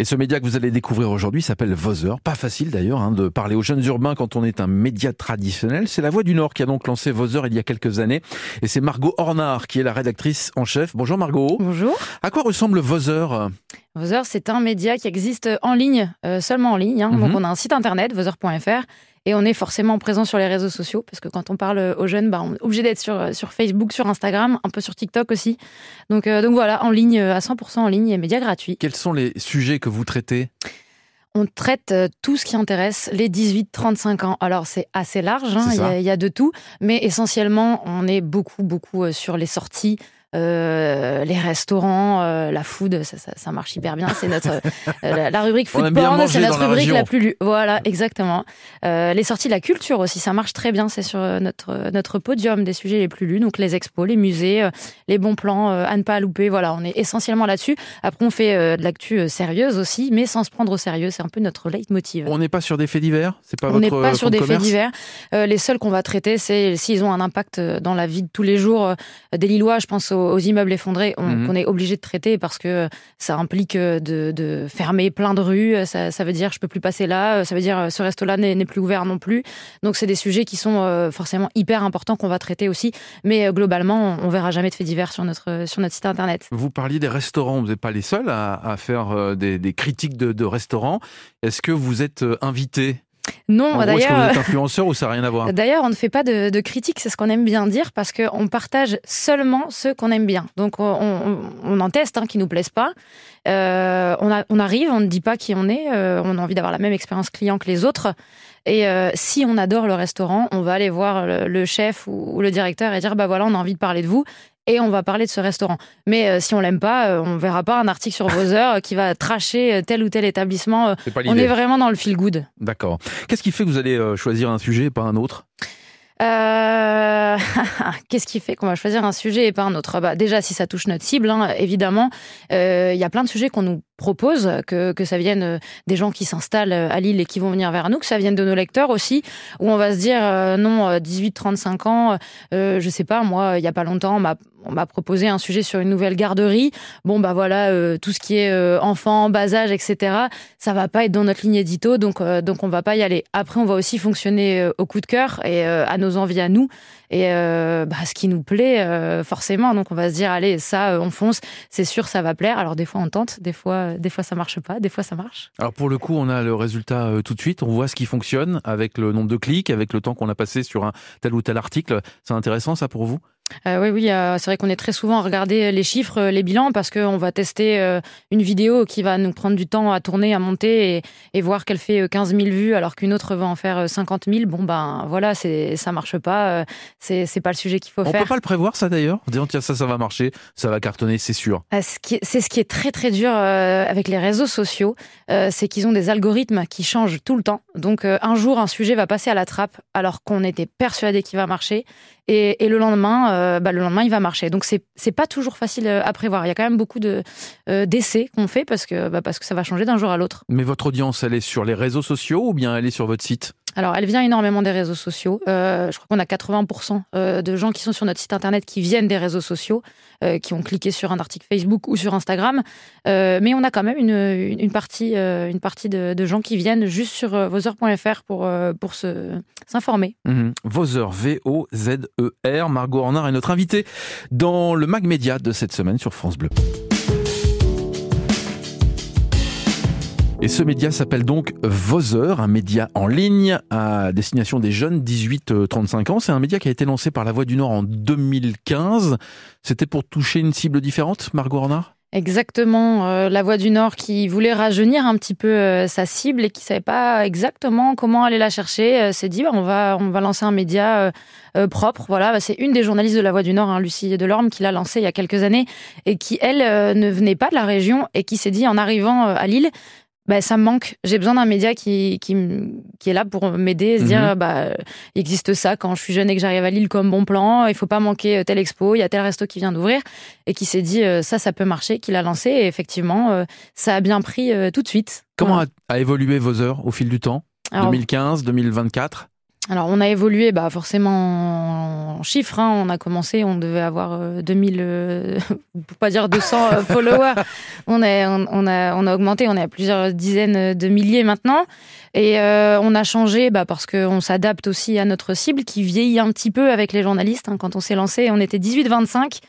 Et ce média que vous allez découvrir aujourd'hui s'appelle Vozer. Pas facile d'ailleurs hein, de parler aux jeunes urbains quand on est un média traditionnel. C'est la Voix du Nord qui a donc lancé Vozer il y a quelques années. Et c'est Margot Hornard qui est la rédactrice en chef. Bonjour Margot. Bonjour. À quoi ressemble Vozer Vozer, c'est un média qui existe en ligne, euh, seulement en ligne. Hein. Donc Mhm. on a un site internet, vozer.fr. Et on est forcément présent sur les réseaux sociaux, parce que quand on parle aux jeunes, bah, on est obligé d'être sur, sur Facebook, sur Instagram, un peu sur TikTok aussi. Donc, euh, donc voilà, en ligne, euh, à 100% en ligne et médias gratuits. Quels sont les sujets que vous traitez? On traite euh, tout ce qui intéresse les 18-35 ans. Alors c'est assez large, hein, il y, a- il y a de tout, mais essentiellement on est beaucoup, beaucoup euh, sur les sorties. Euh, les restaurants, euh, la food, ça, ça, ça marche hyper bien. C'est notre euh, la, la rubrique food porn, c'est notre la rubrique la plus lue. Voilà, exactement. Les sorties de la culture aussi, ça marche très bien. C'est sur notre notre podium des sujets les plus lus. Donc les expos, les musées, les bons plans à ne pas louper. Voilà, on est essentiellement là-dessus. Après, on fait de l'actu sérieuse aussi, mais sans se prendre au sérieux. C'est un peu notre leitmotiv. On n'est pas sur des faits divers? C'est pas On n'est pas sur des faits divers. Les seuls qu'on va traiter, c'est s'ils ont un impact dans la vie de tous les jours des Lillois. Je pense aux, aux immeubles effondrés, on- Mhm. qu'on est obligé de traiter parce que ça implique euh, de, de fermer plein de rues. Euh, Ça, ça veut dire je peux plus passer là. Euh, Ça veut dire ce resto-là n'est plus ouvert non plus. Donc c'est des sujets qui sont forcément hyper importants qu'on va traiter aussi. Mais globalement, on, on verra jamais de faits divers sur notre sur notre site internet. Vous parliez des restaurants, vous n'êtes pas les seuls à, à faire des, des critiques de, de restaurants. Est-ce que vous êtes invité Non, gros, est-ce que vous d'ailleurs. êtes influenceur ou ça n'a rien à voir D'ailleurs, on ne fait pas de, de critiques, c'est ce qu'on aime bien dire, parce qu'on partage seulement ceux qu'on aime bien. Donc, on, on- on en teste, hein, qui nous plaisent pas. Euh, on, a- on arrive, on ne dit pas qui on est, euh, on a envie d'avoir la même expérience client que les autres. Et euh, si on adore le restaurant, on va aller voir le, le chef ou, ou le directeur et dire, bah voilà, on a envie de parler de vous. Et on va parler de ce restaurant. Mais euh, si on l'aime pas, euh, on verra pas un article sur vos heures qui va tracher euh, tel ou tel établissement. Euh, On est vraiment dans le feel good. D'accord. Qu'est-ce qui fait que vous allez euh, choisir un sujet et pas un autre? Euh, Qu'est-ce qui fait qu'on va choisir un sujet et pas un autre? Bah, Déjà, si ça touche notre cible, hein, évidemment, euh, il y a plein de sujets qu'on nous propose, que, que ça vienne euh, des gens qui s'installent à Lille et qui vont venir vers nous, que ça vienne de nos lecteurs aussi, où on va se dire, non, 18-35 ans, je sais pas, moi, il y a pas longtemps, on m'a proposé un sujet sur une nouvelle garderie. Bon, bah voilà, tout ce qui est euh, enfant, bas âge, etc., ça va pas être dans notre ligne édito, donc, euh, donc on va pas y aller. Après, on va aussi fonctionner au coup de cœur et à nos envies à nous et euh, bah, ce qui nous plaît euh, forcément. Donc on va se dire, allez, ça, euh, on fonce, c'est sûr, ça va plaire. Alors des fois, on tente, des fois, des fois ça marche pas, des fois ça marche. Alors pour le coup, on a le résultat tout de suite. On voit ce qui fonctionne avec le nombre de clics, avec le temps qu'on a passé sur un tel ou tel article. C'est intéressant ça pour vous? Euh, oui, oui, euh, c'est vrai qu'on est très souvent à regarder les chiffres, euh, les bilans, parce qu'on va tester euh, une vidéo qui va nous prendre du temps à tourner, à monter, et, et voir qu'elle fait euh, 15 000 vues, alors qu'une autre va en faire euh, 50 000. Bon, ben voilà, c'est ça marche pas, euh, c'est pas le sujet qu'il faut On faire. peut pas le prévoir ça d'ailleurs? En disant tiens ça ça va marcher, ça va cartonner, c'est sûr. Euh, ce C'est ce qui est très très dur euh, avec les réseaux sociaux, euh, c'est qu'ils ont des algorithmes qui changent tout le temps. Donc euh, un jour un sujet va passer à la trappe alors qu'on était persuadé qu'il va marcher, et, et le lendemain, euh, bah, le lendemain il va marcher. Donc c'est c'est pas toujours facile euh, à prévoir. Il y a quand même beaucoup de euh, d'essais qu'on fait parce que bah, parce que ça va changer d'un jour à l'autre. Mais votre audience, elle est sur les réseaux sociaux ou bien elle est sur votre site? Alors, elle vient énormément des réseaux sociaux. Euh, je crois qu'on a 80% euh, de gens qui sont sur notre site internet qui viennent des réseaux sociaux, euh, qui ont cliqué sur un article Facebook ou sur Instagram. Mais on a quand même une, partie, une partie de, gens qui viennent juste sur vosheures.fr pour, pour s'informer. Mhm. Vozer, V-O-Z-E-R. Margot Hornard est notre invitée dans le Mag Média de cette semaine sur France Bleu. Et ce média s'appelle donc Vozer, un média en ligne à destination des jeunes 18-35 ans. C'est un média qui a été lancé par La Voix du Nord en 2015. C'était pour toucher une cible différente, Margot Hornard Exactement, euh, la Voix du Nord qui voulait rajeunir un petit peu euh, sa cible et qui savait pas exactement comment aller la chercher, euh, s'est dit bah, on va on va lancer un média euh, euh, propre. Voilà, Bah, c'est une des journalistes de la Voix du Nord, hein, Lucie Delorme, qui l'a lancé il y a quelques années et qui elle euh, ne venait pas de la région et qui s'est dit en arrivant euh, à Lille bah, ça me manque. J'ai besoin d'un média qui, qui, qui est là pour m'aider et se Mhm. dire, bah, il existe ça quand je suis jeune et que j'arrive à Lille comme bon plan. Il faut pas manquer euh, telle expo, il y a tel resto qui vient d'ouvrir. Et qui s'est dit, euh, ça, ça peut marcher, qu'il a lancé. Et effectivement, euh, ça a bien pris euh, tout de suite. Comment Voilà. a, a évolué Vozer au fil du temps? Alors, 2015, 2024 alors, on a évolué bah, forcément en chiffres. Hein. On a commencé, on devait avoir 2000, euh, pour pas dire 200 euh, followers. On, est, on, a, on a augmenté, on est à plusieurs dizaines de milliers maintenant. Et euh, on a changé bah, parce qu'on s'adapte aussi à notre cible qui vieillit un petit peu avec les journalistes. Hein. Quand on s'est lancé, on était 18-25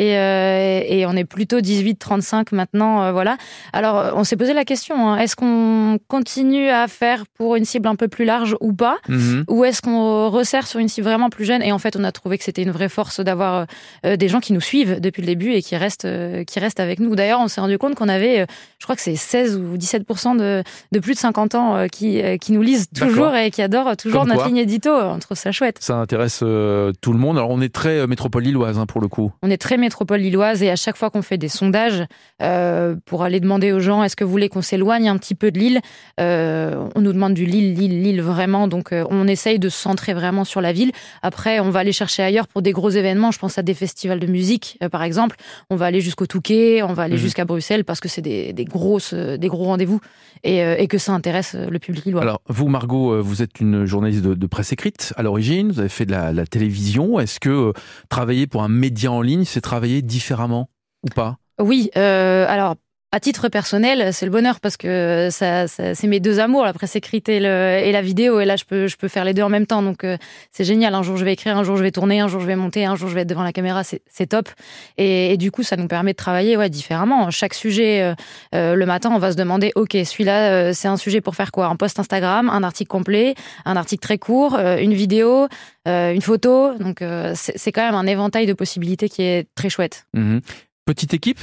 et, euh, et, on est plutôt 18-35 maintenant. Euh, voilà. Alors, on s'est posé la question hein, est-ce qu'on continue à faire pour une cible un peu plus large ou pas mhm. Ou est-ce qu'on resserre sur une cible vraiment plus jeune Et en fait, on a trouvé que c'était une vraie force d'avoir euh, des gens qui nous suivent depuis le début et qui restent, qui restent avec nous. D'ailleurs, on s'est rendu compte qu'on avait, je crois que c'est 16 ou 17 de, de plus de 50 ans qui, qui nous lisent toujours et qui adorent toujours notre ligne édito. On trouve ça chouette. Ça intéresse tout le monde. Alors, on est très métropole lilloise hein, pour le coup. On est très métropole lilloise et à chaque fois qu'on fait des sondages euh, pour aller demander aux gens est-ce que vous voulez qu'on s'éloigne un petit peu de Lille, euh, on nous demande du Lille, Lille, Lille vraiment. Donc euh, on essaye de se centrer vraiment sur la ville. Après, on va aller chercher ailleurs pour des gros événements. Je pense à des festivals de musique, par exemple. On va aller jusqu'au Touquet, on va aller mhm. jusqu'à Bruxelles parce que c'est des, grosses, des gros rendez-vous et, que ça intéresse le public lillois. Alors vous, Margot, vous êtes une journaliste de, presse écrite à l'origine. Vous avez fait de la, la télévision. Est-ce que travailler pour un média en ligne, c'est travailler différemment ou pas? Oui, euh, alors à titre personnel, c'est le bonheur parce que ça, c'est mes deux amours, la presse écrite et, la vidéo. Et là, je peux, je peux faire les deux en même temps. Donc, euh, c'est génial. Un jour, je vais écrire, un jour, je vais tourner, un jour, je vais monter, un jour, je vais être devant la caméra. C'est top. Et, du coup, ça nous permet de travailler ouais, différemment. Chaque sujet, euh, le matin, on va se demander, OK, celui-là, c'est un sujet pour faire quoi? Un post Instagram, un article complet, un article très court, une vidéo, une photo. Donc, c'est quand même un éventail de possibilités qui est très chouette. Mmh Petite équipe?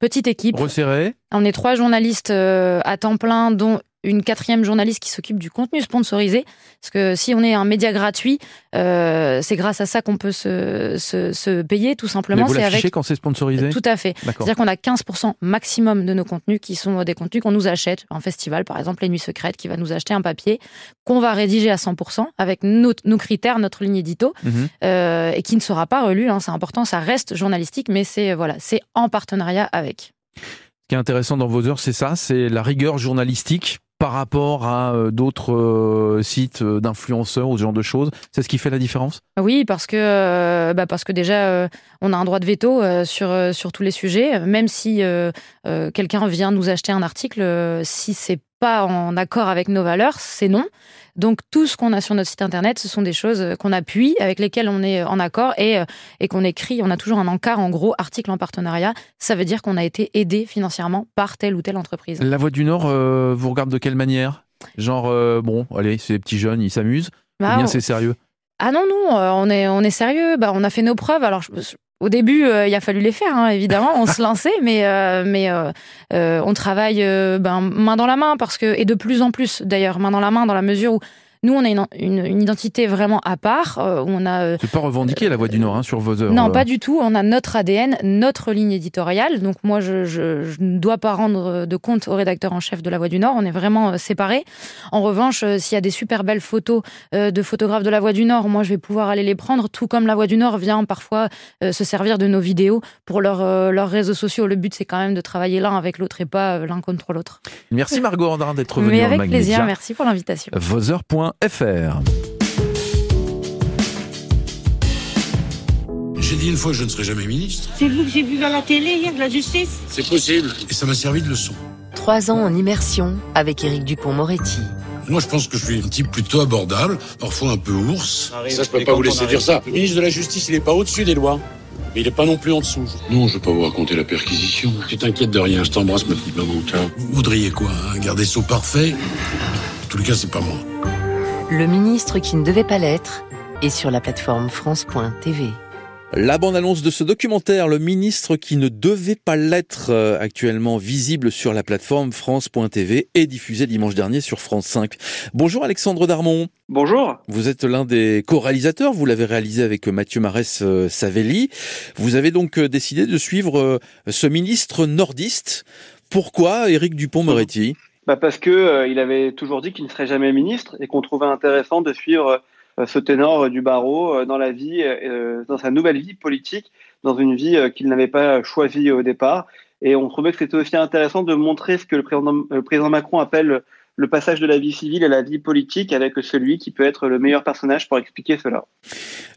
Petite équipe. Resserrée. On est trois journalistes euh, à temps plein, dont une quatrième journaliste qui s'occupe du contenu sponsorisé. Parce que si on est un média gratuit, euh, c'est grâce à ça qu'on peut se, se, se, payer, tout simplement. Mais vous l'affichez quand c'est sponsorisé Tout à fait. C'est-à-dire qu'on a 15% maximum de nos contenus qui sont des contenus qu'on nous achète. Un festival, par exemple, Les Nuits Secrètes, qui va nous acheter un papier qu'on va rédiger à 100% avec nos, nos critères, notre ligne édito, mhm. euh, et qui ne sera pas relu. Hein, c'est important, ça reste journalistique, mais c'est voilà, c'est en partenariat avec. Ce qui est intéressant dans vos heures, c'est ça, c'est la rigueur journalistique par rapport à euh, d'autres euh, sites euh, d'influenceurs ou ce genre de choses C'est ce qui fait la différence? Oui, parce que, bah parce que déjà, on a un droit de veto sur, sur tous les sujets. Même si quelqu'un vient nous acheter un article, si c'est pas en accord avec nos valeurs, c'est non. Donc tout ce qu'on a sur notre site internet, ce sont des choses qu'on appuie, avec lesquelles on est en accord et, euh, et qu'on écrit. On a toujours un encart, en gros, article en partenariat. Ça veut dire qu'on a été aidé financièrement par telle ou telle entreprise. La Voix du Nord euh, vous regarde de quelle manière? Genre, euh, bon, allez, c'est des petits jeunes, ils s'amusent? Bah, ou bien c'est sérieux? Ah non, non, on est, on est sérieux. Bah, on a fait nos preuves. Alors, je, au début, euh, il a fallu les faire, hein, évidemment. On se lançait, mais euh, mais euh, on travaille ben, main dans la main parce que et de plus en plus d'ailleurs main dans la main dans la mesure où nous, on a une, une, identité vraiment à part. Euh, on a. Euh, pas revendiqué la Voix du Nord hein, sur vos heures. Non, euh. pas du tout. On a notre ADN, notre ligne éditoriale. Donc moi, je, je, je, ne dois pas rendre de compte au rédacteur en chef de la Voix du Nord. On est vraiment séparés. En revanche, s'il y a des super belles photos de photographes de la Voix du Nord, moi, je vais pouvoir aller les prendre. Tout comme la Voix du Nord vient parfois se servir de nos vidéos pour leur, leurs réseaux sociaux. Le but, c'est quand même de travailler l'un avec l'autre et pas l'un contre l'autre. Merci Margot Andrin d'être venue. Mais avec plaisir. Merci pour l'invitation. J'ai dit une fois que je ne serai jamais ministre. C'est vous que j'ai vu dans la télé hier de la justice C'est possible. Et ça m'a servi de leçon. Trois ans en immersion avec Éric Dupont-Moretti. Moi, je pense que je suis un type plutôt abordable, parfois un peu ours. Ça, je peux pas vous laisser dire ça. Le ministre de la Justice, il est pas au-dessus des lois. Mais il est pas non plus en dessous. Non, je vais pas vous raconter la perquisition. Tu t'inquiètes de rien, je t'embrasse, ma petite maman. Vous voudriez quoi Un garder sceau parfait? En tous les cas, c'est pas moi. Le ministre qui ne devait pas l'être est sur la plateforme France.tv. La bande-annonce de ce documentaire, Le ministre qui ne devait pas l'être, euh, actuellement visible sur la plateforme France.tv, est diffusé dimanche dernier sur France 5. Bonjour Alexandre Darmon. Bonjour. Vous êtes l'un des co-réalisateurs, vous l'avez réalisé avec Mathieu Marès-Savelli. Vous avez donc euh, décidé de suivre euh, ce ministre nordiste. Pourquoi Éric Dupont-Moretti? Bah Parce que euh, il avait toujours dit qu'il ne serait jamais ministre et qu'on trouvait intéressant de suivre euh, ce ténor euh, du barreau dans la vie, dans sa nouvelle vie politique, dans une vie qu'il n'avait pas choisie au départ. Et on trouvait que c'était aussi intéressant de montrer ce que le président, le président Macron appelle le passage de la vie civile à la vie politique avec celui qui peut être le meilleur personnage pour expliquer cela.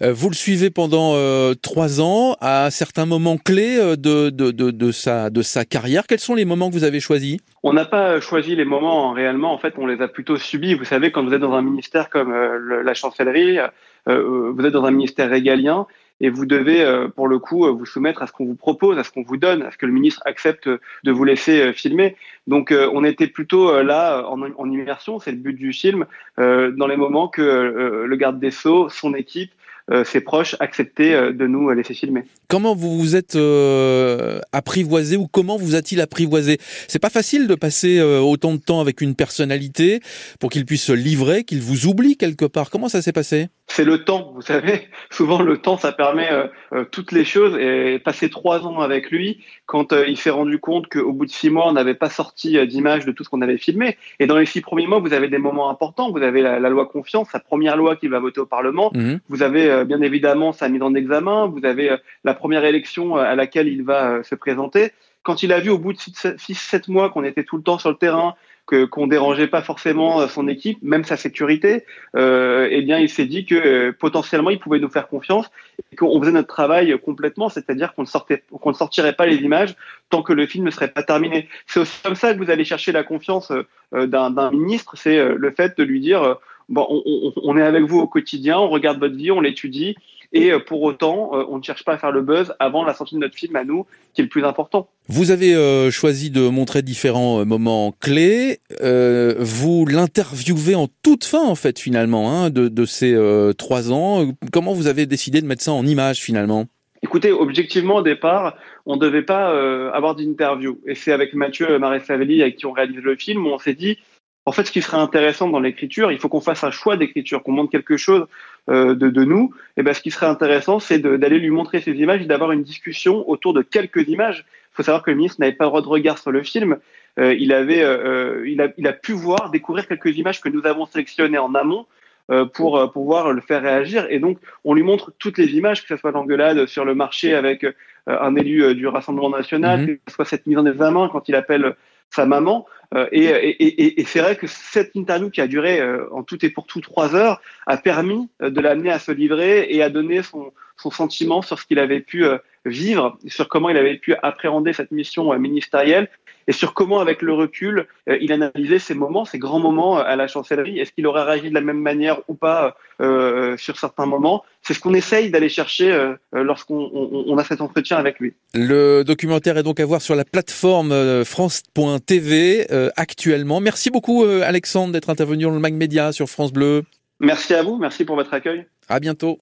Euh, vous le suivez pendant euh, trois ans, à certains moments clés euh, de, de, de, de, sa, de sa carrière. Quels sont les moments que vous avez choisis? On n'a pas choisi les moments réellement, en fait, on les a plutôt subis. Vous savez, quand vous êtes dans un ministère comme la chancellerie, vous êtes dans un ministère régalien, et vous devez, euh, pour le coup, euh, vous soumettre à ce qu'on vous propose, à ce qu'on vous donne, à ce que le ministre accepte de vous laisser euh, filmer. Donc, on était plutôt là en, en immersion, c'est le but du film, dans les moments que le garde des sceaux, son équipe, ses proches acceptaient de nous laisser filmer. Comment vous vous êtes apprivoisé ou comment vous a-t-il apprivoisé? C'est pas facile de passer autant de temps avec une personnalité pour qu'il puisse se livrer, qu'il vous oublie quelque part. Comment ça s'est passé? C'est le temps, vous savez. Souvent, le temps, ça permet euh, euh, toutes les choses. Et passer trois ans avec lui, quand euh, il s'est rendu compte qu'au bout de six mois, on n'avait pas sorti d'image de tout ce qu'on avait filmé. Et dans les six premiers mois, vous avez des moments importants. Vous avez la, loi confiance, sa première loi qu'il va voter au Parlement. Mhm. Vous avez bien évidemment sa mise en examen. Vous avez la première élection à laquelle il va se présenter. Quand il a vu au bout de six, sept mois qu'on était tout le temps sur le terrain, que qu'on dérangeait pas forcément euh, son équipe, même sa sécurité, euh, eh bien il s'est dit que euh, potentiellement il pouvait nous faire confiance et qu'on faisait notre travail complètement, c'est-à-dire qu'on ne sortait, sortirait pas les images tant que le film ne serait pas terminé. C'est aussi comme ça que vous allez chercher la confiance euh, d'un ministre, c'est le fait de lui dire bon, on, on, est avec vous au quotidien, on regarde votre vie, on l'étudie et euh, pour autant, euh, on ne cherche pas à faire le buzz avant la sortie de notre film à nous, qui est le plus important. Vous avez euh, choisi de montrer différents moments clés. vous l'interviewez en toute fin, en fait, finalement, hein, de, de, ces trois ans. Comment vous avez décidé de mettre ça en image, finalement? Écoutez, objectivement, au départ, on ne devait pas avoir d'interview. Et c'est avec Mathieu Marésavelli, avec qui on réalise le film, où on s'est dit, en fait, ce qui serait intéressant dans l'écriture, il faut qu'on fasse un choix d'écriture, qu'on montre quelque chose de, de, nous. Et ben, ce qui serait intéressant, c'est d'aller lui montrer ces images et d'avoir une discussion autour de quelques images. Il faut savoir que le ministre n'avait pas le droit de regard sur le film. Euh, il avait, euh, il, a, il a pu voir, découvrir quelques images que nous avons sélectionnées en amont euh, pour euh, pouvoir le faire réagir. Et donc, on lui montre toutes les images, que ce soit l'engueulade sur le marché avec un élu du Rassemblement national, mmh. que ce soit cette mise en examen quand il appelle sa maman. Euh, et, c'est vrai que cette interview qui a duré euh, en tout et pour tout trois heures a permis euh, de l'amener à se livrer et à donner son, sentiment sur ce qu'il avait pu vivre, sur comment il avait pu appréhender cette mission ministérielle et sur comment, avec le recul, il analysait ces moments, ces grands moments à la chancellerie. Est-ce qu'il aurait réagi de la même manière ou pas sur certains moments? C'est ce qu'on essaye d'aller chercher lorsqu'on on, a cet entretien avec lui. Le documentaire est donc à voir sur la plateforme France.tv actuellement. Merci beaucoup, Alexandre, d'être intervenu dans le Mag Média sur France Bleu. Merci à vous, merci pour votre accueil. À bientôt.